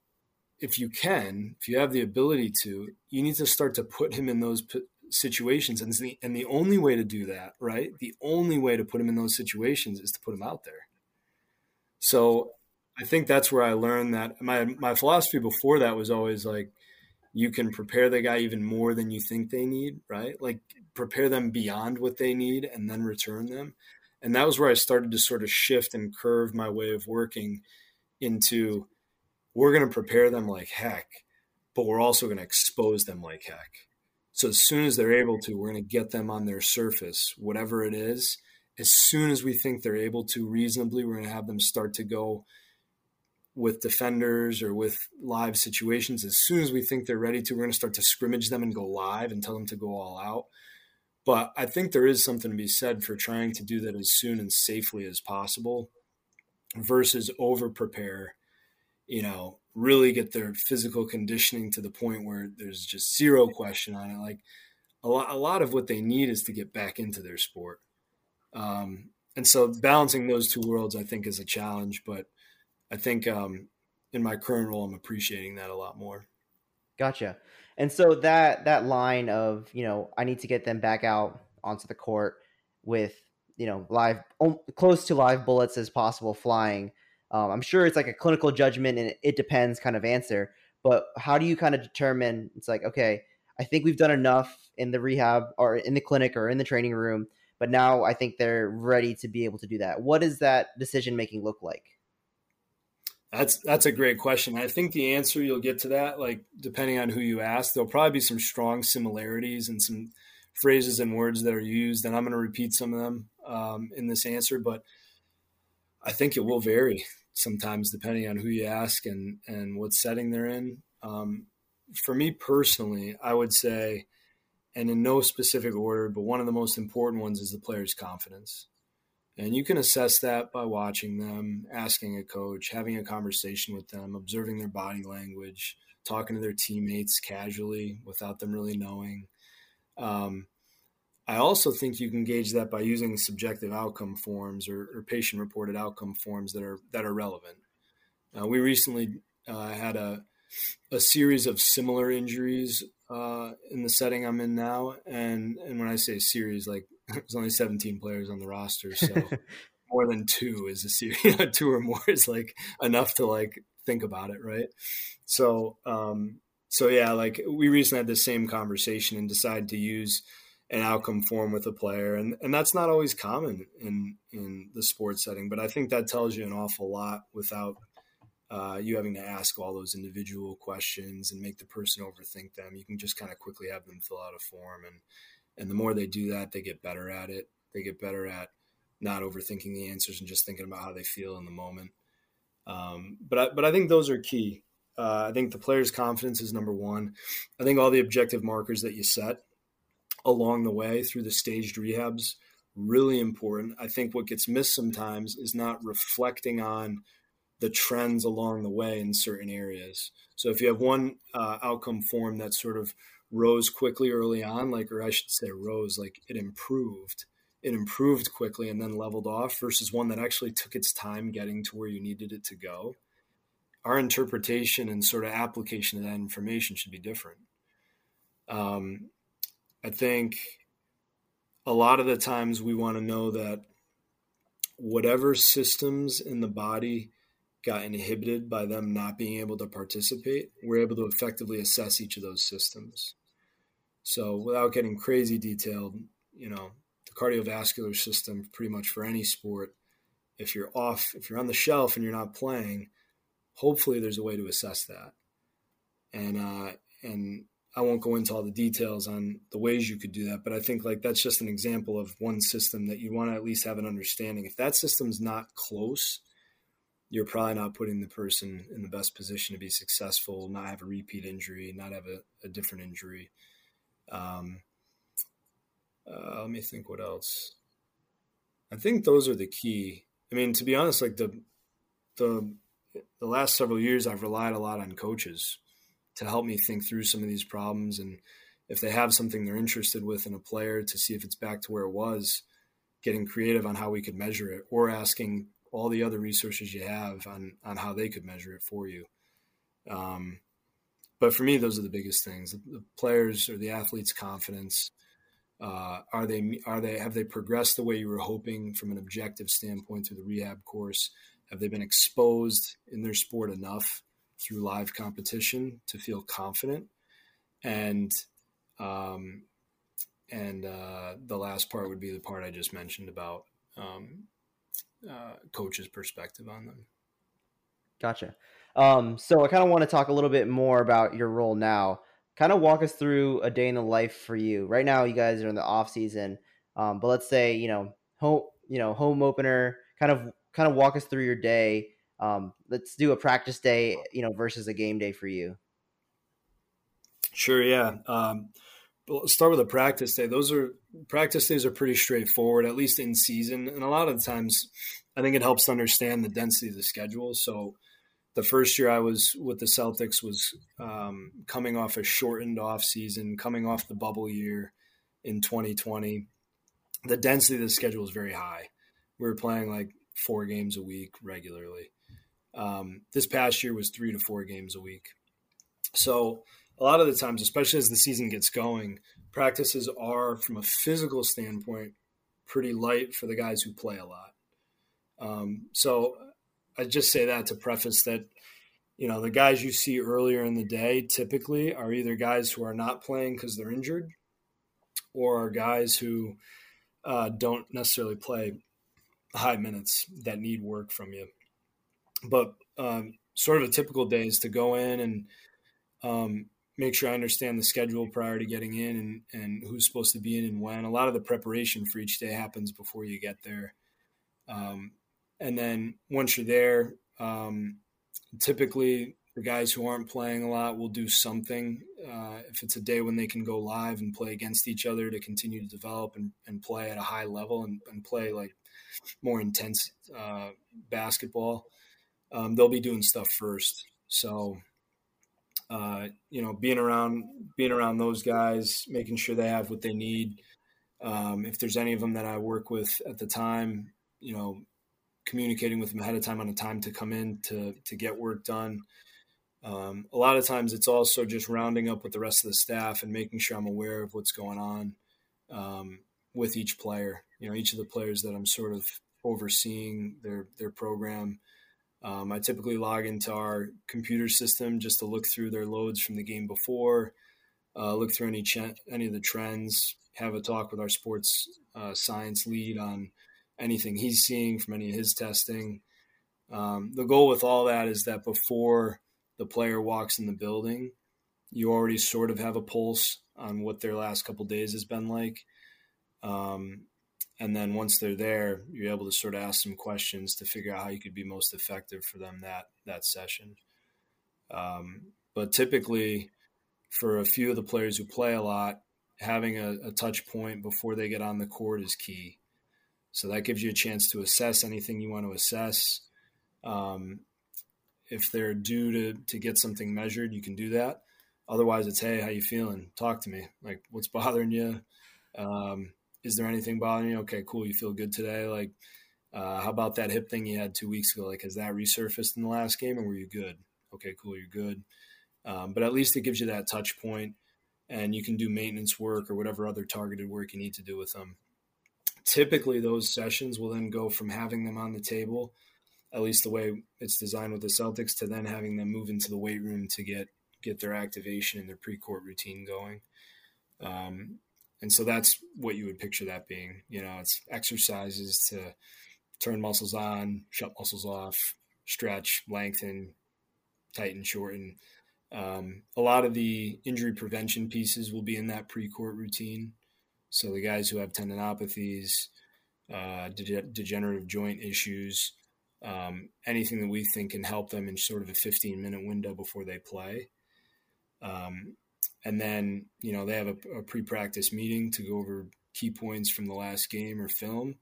if you can, if you have the ability to, you need to start to put him in those p- situations. And the, and the only way to do that, right? The only way to put him in those situations is to put him out there. So I think that's where I learned that my, my philosophy before that was always like, you can prepare the guy even more than you think they need, right? Like prepare them beyond what they need and then return them. And that was where I started to sort of shift and curve my way of working into we're going to prepare them like heck, but we're also going to expose them like heck. So as soon as they're able to, we're going to get them on their surface, whatever it is. As soon as we think they're able to reasonably, we're going to have them start to go with defenders or with live situations. As soon as we think they're ready to, we're going to start to scrimmage them and go live and tell them to go all out. But I think there is something to be said for trying to do that as soon and safely as possible versus over prepare, you know, really get their physical conditioning to the point where there's just zero question on it. Like a lot, a lot of what they need is to get back into their sport. Um, and so balancing those two worlds, I think, is a challenge. But I think um, in my current role, I'm appreciating that a lot more. Gotcha. And so that that line of you know I need to get them back out onto the court with you know live close to live bullets as possible flying. Um, I'm sure it's like a clinical judgment and it depends kind of answer. But how do you kind of determine? It's like okay, I think we've done enough in the rehab or in the clinic or in the training room, but now I think they're ready to be able to do that. What does that decision making look like? That's that's a great question. I think the answer you'll get to that, like depending on who you ask, there'll probably be some strong similarities and some phrases and words that are used, and I'm going to repeat some of them um, in this answer, but I think it will vary sometimes depending on who you ask and and what setting they're in. Um, for me personally, I would say, and in no specific order, but one of the most important ones is the player's confidence. And you can assess that by watching them, asking a coach, having a conversation with them, observing their body language, talking to their teammates casually without them really knowing. Um, I also think you can gauge that by using subjective outcome forms or, or patient reported outcome forms that are that are relevant. Uh, we recently uh, had a a series of similar injuries uh, in the setting I'm in now, and and when I say series, like there's only 17 players on the roster, so more than two is a series. You know, two or more is like enough to like think about it, right? So, um, so yeah, like we recently had the same conversation and decided to use an outcome form with a player, and and that's not always common in in the sports setting, but I think that tells you an awful lot without uh, you having to ask all those individual questions and make the person overthink them. You can just kind of quickly have them fill out a form and and the more they do that, they get better at it. They get better at not overthinking the answers and just thinking about how they feel in the moment. Um, but I, but I think those are key. Uh, I think the player's confidence is number one. I think all the objective markers that you set along the way through the staged rehabs really important. I think what gets missed sometimes is not reflecting on the trends along the way in certain areas. So if you have one uh, outcome form that's sort of rose quickly early on, like, or I should say rose, like it improved. It improved quickly and then leveled off versus one that actually took its time getting to where you needed it to go. Our interpretation and sort of application of that information should be different. Um, I think a lot of the times we want to know that whatever systems in the body got inhibited by them not being able to participate, we're able to effectively assess each of those systems. So, without getting crazy detailed, you know, the cardiovascular system, pretty much for any sport, if you're off, if you're on the shelf and you're not playing, hopefully there's a way to assess that. And uh, and I won't go into all the details on the ways you could do that, but I think like that's just an example of one system that you want to at least have an understanding. If that system's not close, you're probably not putting the person in the best position to be successful, not have a repeat injury, not have a, a different injury. Um, uh, let me think what else. I think those are the key. I mean, to be honest, like the the the last several years, I've relied a lot on coaches to help me think through some of these problems, and if they have something they're interested with in a player, to see if it's back to where it was. Getting creative on how we could measure it, or asking all the other resources you have on on how they could measure it for you. Um, but for me, those are the biggest things: the, the players or the athletes' confidence. Uh, are they are they have they progressed the way you were hoping from an objective standpoint through the rehab course? Have they been exposed in their sport enough through live competition to feel confident? And um, and uh, the last part would be the part I just mentioned about um, uh, coach's perspective on them. Gotcha. Um, so I kind of want to talk a little bit more about your role now. Kind of walk us through a day in the life for you. Right now, you guys are in the off season, um, but let's say you know home, you know home opener. Kind of kind of walk us through your day. Um, let's do a practice day, you know, versus a game day for you. Sure. Yeah. Um, start with a practice day. Those are practice days are pretty straightforward, at least in season. And a lot of the times, I think it helps to understand the density of the schedule. So the first year I was with the Celtics was um, coming off a shortened off season, coming off the bubble year in 2020. the density of the schedule is very high. We were playing like four games a week regularly. Um, this past year was three to four games a week. So a lot of the times, especially as the season gets going, practices are, from a physical standpoint, pretty light for the guys who play a lot. Um, so I just say that to preface that, you know, the guys you see earlier in the day typically are either guys who are not playing because they're injured or are guys who uh, don't necessarily play high minutes that need work from you. But um, sort of a typical day is to go in and um, make sure I understand the schedule prior to getting in and, and who's supposed to be in and when. A lot of the preparation for each day happens before you get there. Um, and then once you're there, um, typically the guys who aren't playing a lot will do something. Uh, if it's a day when they can go live and play against each other to continue to develop and, and play at a high level and, and play like more intense uh, basketball, um, they'll be doing stuff first. So uh, you know, being around being around those guys, making sure they have what they need. Um, if there's any of them that I work with at the time, you know, communicating with them ahead of time on a time to come in to to get work done. Um, a lot of times, it's also just rounding up with the rest of the staff and making sure I'm aware of what's going on um, with each player. You know, each of the players that I'm sort of overseeing their their program um, I typically log into our computer system just to look through their loads from the game before, uh, look through any ch- any of the trends, have a talk with our sports uh, science lead on anything he's seeing from any of his testing. Um, the goal with all that is that before the player walks in the building, you already sort of have a pulse on what their last couple days has been like. Um, and then once they're there you're able to sort of ask some questions to figure out how you could be most effective for them that that session. Um, but typically for a few of the players who play a lot having a, a, touch point before they get on the court is key. So that gives you a chance to assess anything you want to assess. Um, if they're due to, to get something measured you can do that. Otherwise it's hey how you feeling? Talk to me. Like what's bothering you? Um, is there anything bothering you? Okay, cool. You feel good today? Like, uh, how about that hip thing you had two weeks ago? Like, has that resurfaced in the last game, or were you good? Okay, cool. You're good. Um, but at least it gives you that touch point, and you can do maintenance work or whatever other targeted work you need to do with them. Typically, those sessions will then go from having them on the table, at least the way it's designed with the Celtics, to then having them move into the weight room to get get their activation and their pre-court routine going. Um, and so that's what you would picture that being. You know, it's exercises to turn muscles on, shut muscles off, stretch, lengthen, tighten, shorten. Um, a lot of the injury prevention pieces will be in that pre-court routine. So the guys who have tendinopathies, uh, de- degenerative joint issues, um, anything that we think can help them in sort of a 15 minute window before they play. Um, and then you know they have a, a, pre-practice meeting to go over key points from the last game or film.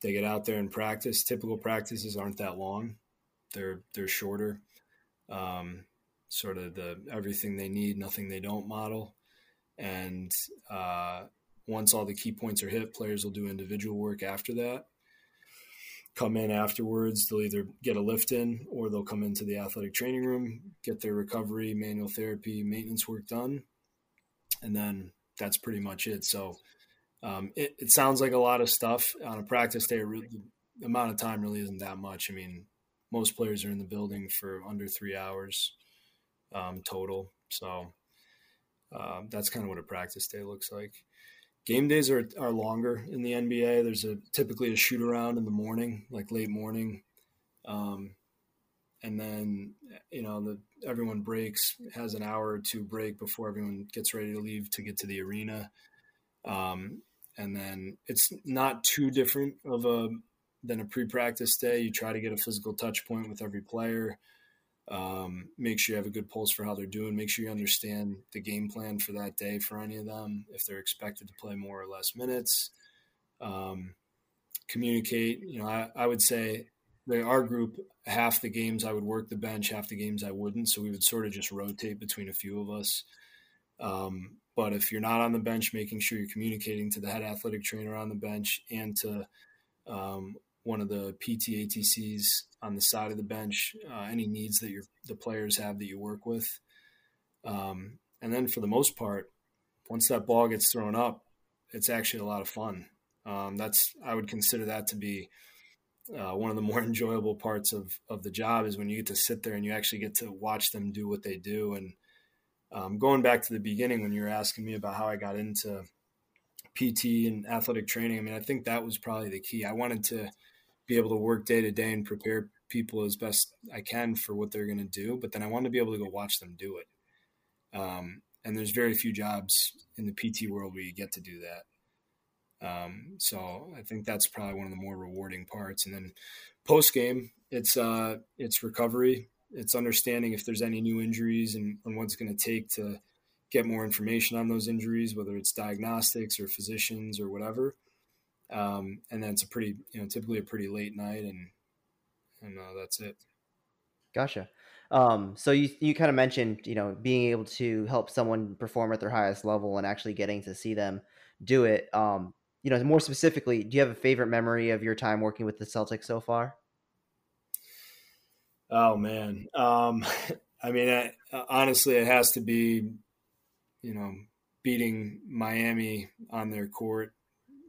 They get out there and practice. Typical practices aren't that long. They're they're shorter. Um, sort of the everything they need nothing they don't model. And uh, once all the key points are hit players will do individual work after that. Come in afterwards they'll either get a lift in or they'll come into the athletic training room get their recovery manual therapy maintenance work done and then that's pretty much it. So um, it, it, sounds like a lot of stuff on a practice day. Really, the amount of time really isn't that much. I mean, most players are in the building for under three hours um, total. So uh, that's kind of what a practice day looks like. Game days are, are longer in the NBA. There's a typically a shoot around in the morning, like late morning. Um, and then you know the everyone breaks has an hour or two break before everyone gets ready to leave to get to the arena. Um, and then it's not too different of a than a pre-practice day. You try to get a physical touch point with every player. Um, make sure you have a good pulse for how they're doing. Make sure you understand the game plan for that day for any of them if they're expected to play more or less minutes. Um, communicate you know I, I would say the, our group, half the games I would work the bench, half the games I wouldn't. So we would sort of just rotate between a few of us. Um, but if you're not on the bench, making sure you're communicating to the head athletic trainer on the bench and to um, one of the PT ATCs on the side of the bench, uh, any needs that your the players have that you work with. Um, and then for the most part, once that ball gets thrown up, it's actually a lot of fun. Um, that's I would consider that to be uh, one of the more enjoyable parts of of the job is when you get to sit there and you actually get to watch them do what they do. And um, going back to the beginning when you were asking me about how I got into PT and athletic training, I mean, I think that was probably the key. I wanted to be able to work day to day and prepare people as best I can for what they're going to do, but then I wanted to be able to go watch them do it. Um, and there's very few jobs in the PT world where you get to do that. Um, so I think that's probably one of the more rewarding parts. And then post game, it's uh, it's recovery. It's understanding if there's any new injuries and, and what's going to take to get more information on those injuries, whether it's diagnostics or physicians or whatever. Um, and then it's a pretty, you know, typically a pretty late night, and and uh, that's it. Gotcha. Um, so you you kind of mentioned, you know, being able to help someone perform at their highest level and actually getting to see them do it. Um, you know, more specifically, do you have a favorite memory of your time working with the Celtics so far? Oh man, um, I mean, I, honestly, it has to be, you know, beating Miami on their court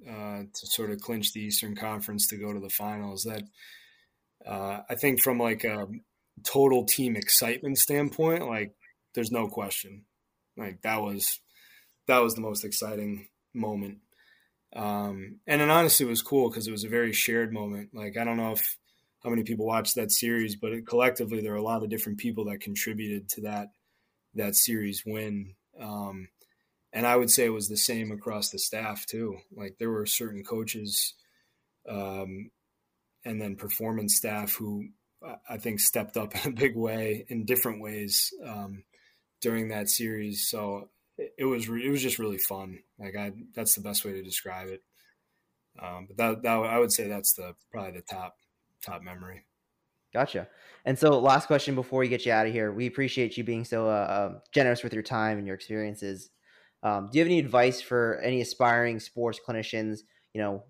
uh, to sort of clinch the Eastern Conference to go to the finals. That uh, I think, from like a total team excitement standpoint, like there's no question, like that was that was the most exciting moment um, and it honestly it was cool because it was a very shared moment. Like I don't know if how many people watched that series, but it, collectively there are a lot of different people that contributed to that that series win. Um, and I would say it was the same across the staff too. Like there were certain coaches, um, and then performance staff who I think stepped up in a big way in different ways um, during that series. So it was it was just really fun. Like I, that's the best way to describe it. Um, but that that I would say that's the probably the top top memory. Gotcha. And so, last question before we get you out of here, we appreciate you being so uh, uh, generous with your time and your experiences. Um, do you have any advice for any aspiring sports clinicians? You know,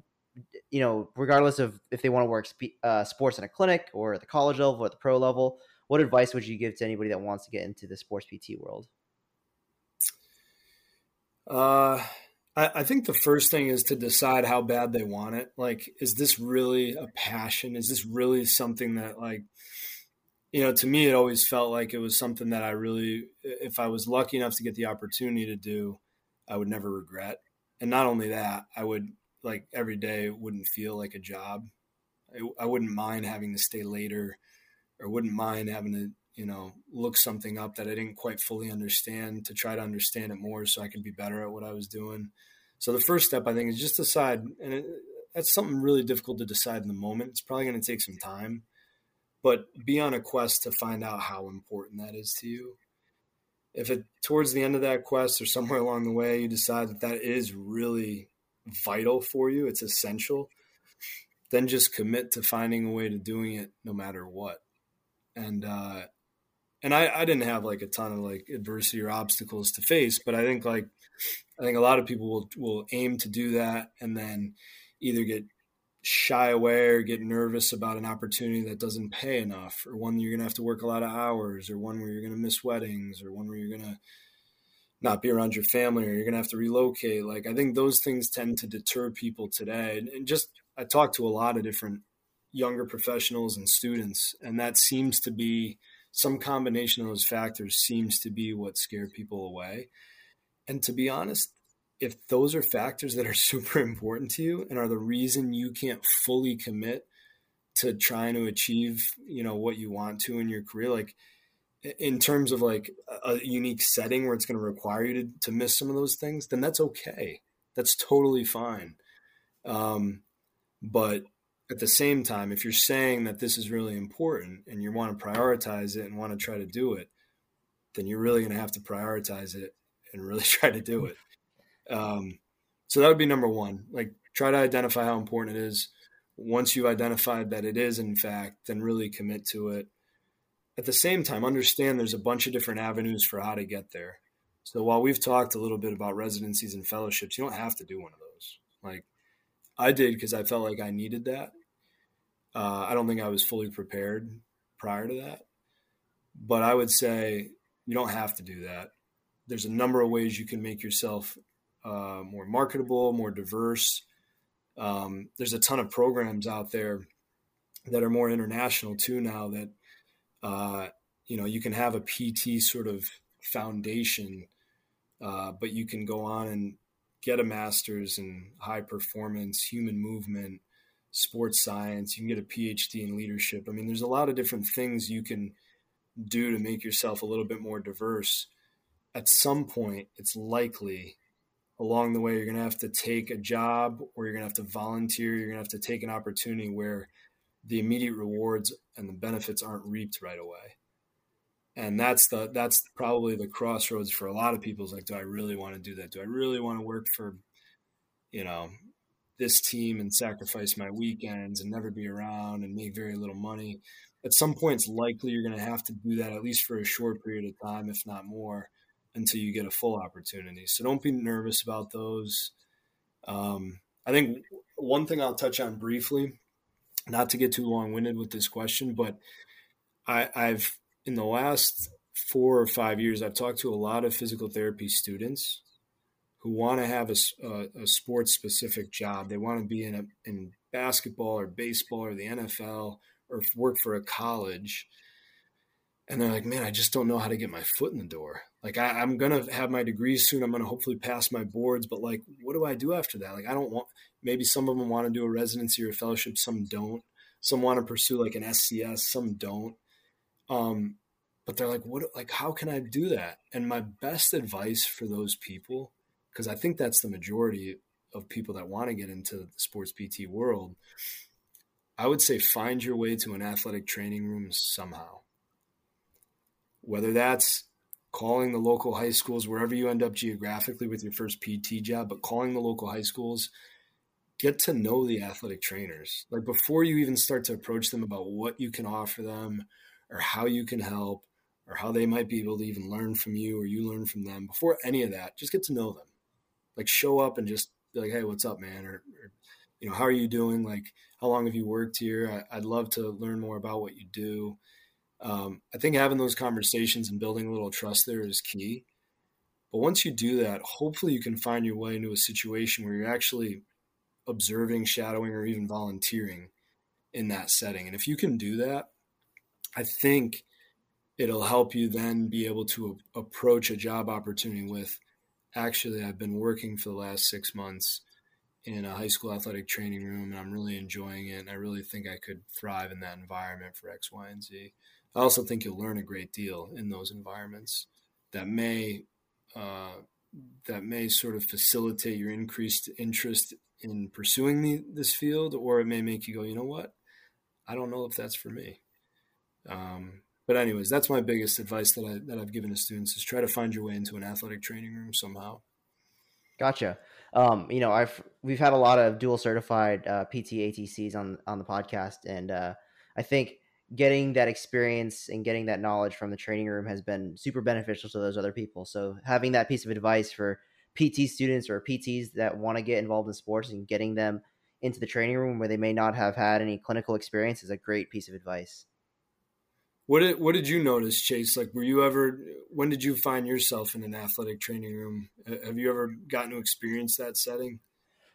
you know, regardless of if they want to work sp- uh, sports in a clinic or at the college level or at the pro level, what advice would you give to anybody that wants to get into the sports PT world? Uh, I, I think the first thing is to decide how bad they want it. Like, is this really a passion? Is this really something that, like, you know, to me, it always felt like it was something that I really, if I was lucky enough to get the opportunity to do, I would never regret. And not only that, I would like every day wouldn't feel like a job. I, I wouldn't mind having to stay later or wouldn't mind having to you know, look something up that I didn't quite fully understand to try to understand it more so I could be better at what I was doing. So the first step I think is just decide, and it, that's something really difficult to decide in the moment. It's probably going to take some time, but be on a quest to find out how important that is to you. If it towards the end of that quest or somewhere along the way you decide that that is really vital for you, it's essential, then just commit to finding a way to doing it no matter what. And uh, and I, I didn't have like a ton of like adversity or obstacles to face, but I think like I think a lot of people will will aim to do that and then either get shy away or get nervous about an opportunity that doesn't pay enough or one you're gonna have to work a lot of hours or one where you're gonna miss weddings or one where you're gonna not be around your family or you're gonna have to relocate. Like I think those things tend to deter people today. And just I talk to a lot of different younger professionals and students, and that seems to be some combination of those factors seems to be what scare people away. And to be honest, if those are factors that are super important to you and are the reason you can't fully commit to trying to achieve, you know, what you want to in your career, like in terms of like a unique setting where it's going to require you to, to miss some of those things, then that's okay. That's totally fine. Um, but at the same time, if you're saying that this is really important and you want to prioritize it and want to try to do it, then you're really going to have to prioritize it and really try to do it. Um, so that would be number one. Like, try to identify how important it is. Once you've identified that it is, in fact, then really commit to it. At the same time, understand there's a bunch of different avenues for how to get there. So while we've talked a little bit about residencies and fellowships, you don't have to do one of those. Like I did because I felt like I needed that. Uh, I don't think I was fully prepared prior to that, but I would say you don't have to do that. There's a number of ways you can make yourself uh, more marketable, more diverse. Um, there's a ton of programs out there that are more international too now that uh, you know you can have a pt sort of foundation uh, but you can go on and get a master's in high performance human movement sports science you can get a phd in leadership. I mean there's a lot of different things you can do to make yourself a little bit more diverse. At some point it's likely along the way you're going to have to take a job or you're going to have to volunteer. You're going to have to take an opportunity where the immediate rewards and the benefits aren't reaped right away. And that's the that's probably the crossroads for a lot of people is like do i really want to do that? Do i really want to work for you know this team and sacrifice my weekends and never be around and make very little money at some point it's likely you're going to have to do that at least for a short period of time if not more until you get a full opportunity. So don't be nervous about those. Um, i think one thing i'll touch on briefly not to get too long-winded with this question but I, i've in the last four or five years, I've talked to a lot of physical therapy students who want to have a, a, a sports specific job. They want to be in a, in basketball or baseball or the NFL or work for a college. And they're like, man, I just don't know how to get my foot in the door. Like, I, I'm going to have my degree soon. I'm going to hopefully pass my boards, but like, what do I do after that? Like, I don't want, maybe some of them want to do a residency or a fellowship, some don't. Some want to pursue like an SCS, some don't. Um, but they're like, what, like, how can I do that? And my best advice for those people, because I think that's the majority of people that want to get into the sports PT world, I would say find your way to an athletic training room somehow. Whether that's calling the local high schools, wherever you end up geographically with your first PT job, but calling the local high schools, get to know the athletic trainers. Like before you even start to approach them about what you can offer them or how you can help or how they might be able to even learn from you or you learn from them before any of that just get to know them like show up and just be like hey what's up man? or, or you know how are you doing? Like how long have you worked here? I, would love to learn more about what you do. Um, i think having those conversations and building a little trust there is key. But once you do that hopefully you can find your way into a situation where you're actually observing shadowing or even volunteering in that setting. And if you can do that I think it'll help you then be able to approach a job opportunity with actually I've been working for the last 6 months in a high school athletic training room and I'm really enjoying it and I really think I could thrive in that environment for X, Y, and Z. I also think you'll learn a great deal in those environments that may uh, that may sort of facilitate your increased interest in pursuing the, this field, or it may make you go, you know what, I don't know if that's for me. Um, but anyways, that's my biggest advice that I that I've given to students is try to find your way into an athletic training room somehow. Gotcha. Um, you know, I've we've had a lot of dual certified uh, PT ATCs on on the podcast, and uh, I think getting that experience and getting that knowledge from the training room has been super beneficial to those other people. So having that piece of advice for PT students or PTs that want to get involved in sports and getting them into the training room where they may not have had any clinical experience is a great piece of advice. What did what did you notice, Chase? Like, were you ever? When did you find yourself in an athletic training room? Have you ever gotten to experience that setting?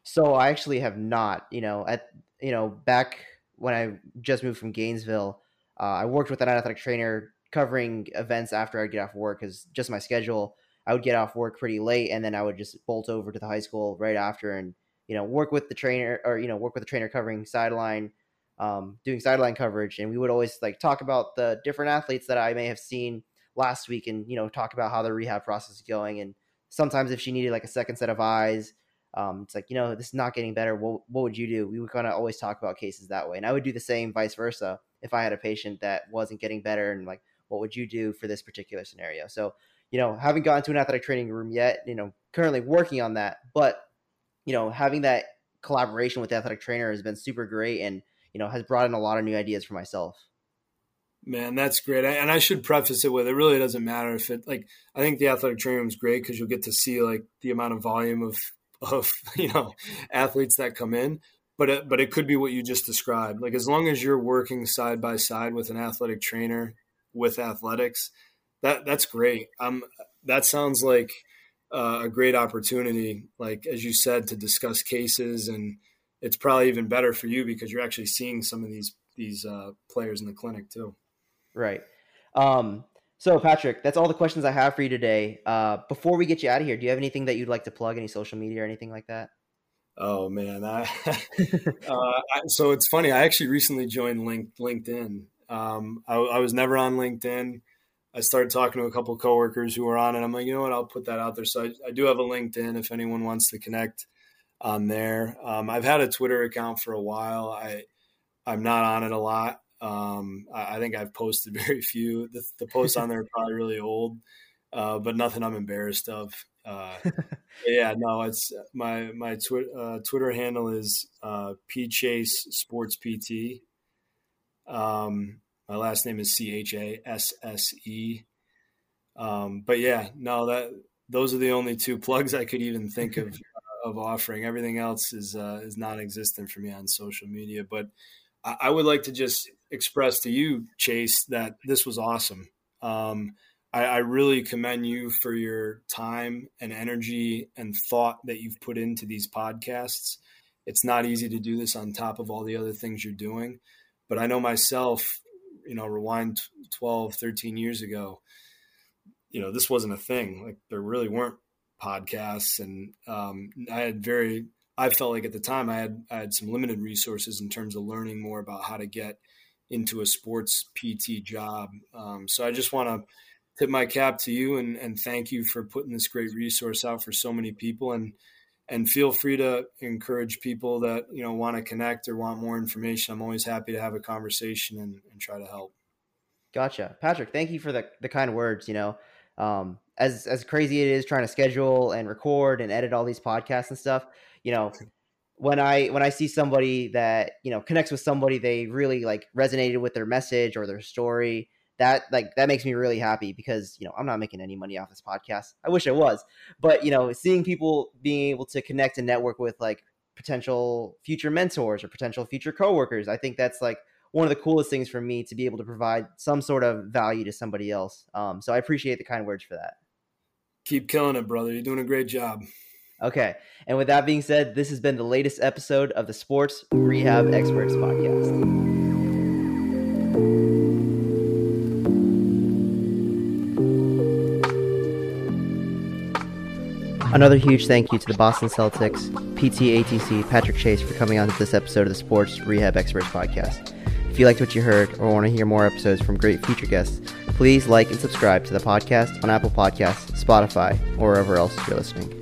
So I actually have not. You know, at you know back when I just moved from Gainesville, uh, I worked with an athletic trainer covering events after I'd get off work because just my schedule. I would get off work pretty late, and then I would just bolt over to the high school right after, and you know work with the trainer or you know work with the trainer covering sideline um, doing sideline coverage, and we would always like talk about the different athletes that I may have seen last week, and you know talk about how the rehab process is going. And sometimes if she needed like a second set of eyes, um, it's like you know this is not getting better. What what would you do? We would kind of always talk about cases that way, and I would do the same vice versa if I had a patient that wasn't getting better, and like what would you do for this particular scenario? So you know, haven't gotten to an athletic training room yet. You know, currently working on that, but you know, having that collaboration with the athletic trainer has been super great and you know, has brought in a lot of new ideas for myself. Man, that's great. And I should preface it with it really doesn't matter if it like I think the athletic training room is great because you'll get to see like the amount of volume of of you know athletes that come in. But it, but it could be what you just described. Like as long as you're working side by side with an athletic trainer with athletics, that that's great. Um, that sounds like uh, a great opportunity. Like as you said, to discuss cases, and it's probably even better for you because you're actually seeing some of these these uh, players in the clinic too. Right. Um, so, Patrick, that's all the questions I have for you today. Uh, before we get you out of here, do you have anything that you'd like to plug? Any social media or anything like that? Oh man, I, uh, I, so it's funny. I actually recently joined Link, LinkedIn. Um, I, I, was never on LinkedIn. I started talking to a couple coworkers who were on it. I'm like, you know what? I'll put that out there. So I, I do have a LinkedIn if anyone wants to connect on there. Um, I've had a Twitter account for a while. I I'm not on it a lot. Um, I, I, think I've posted very few. The, the posts on there are probably really old, uh, but nothing I'm embarrassed of. Uh, yeah, no, it's my my twi- uh, Twitter handle is uh, p chase sports pt. Um, my last name is C H A S S E. Um, but yeah, no, that those are the only two plugs I could even think of of offering. Everything else is uh, is non-existent for me on social media. But I, I would like to just express to you, Chase, that this was awesome. Um, I, I, really commend you for your time and energy and thought that you've put into these podcasts. It's not easy to do this on top of all the other things you're doing. But I know myself, you know, rewind 12, 13 years ago, you know, this wasn't a thing. Like there really weren't podcasts. And um, I had very, I felt like at the time I had, I had some limited resources in terms of learning more about how to get into a sports PT job. Um, so I just want to tip my cap to you and, and thank you for putting this great resource out for so many people. And and feel free to encourage people that you know want to connect or want more information. I'm always happy to have a conversation and, and try to help. Gotcha, Patrick. Thank you for the the kind words. You know, um, as as crazy it is trying to schedule and record and edit all these podcasts and stuff. You know, when I when I see somebody that you know connects with somebody they really like resonated with their message or their story, that like that makes me really happy because you know I'm not making any money off this podcast. I wish I was, but you know, seeing people being able to connect and network with like potential future mentors or potential future coworkers, I think that's like one of the coolest things for me to be able to provide some sort of value to somebody else. Um, so I appreciate the kind words for that. Keep killing it, brother. You're doing a great job. Okay. And with that being said, this has been the latest episode of the Sports Rehab Experts Podcast. Another huge thank you to the Boston Celtics, PTATC, Patrick Chasse for coming on to this episode of the Sports Rehab Experts podcast. If you liked what you heard or want to hear more episodes from great future guests, please like and subscribe to the podcast on Apple Podcasts, Spotify, or wherever else you're listening.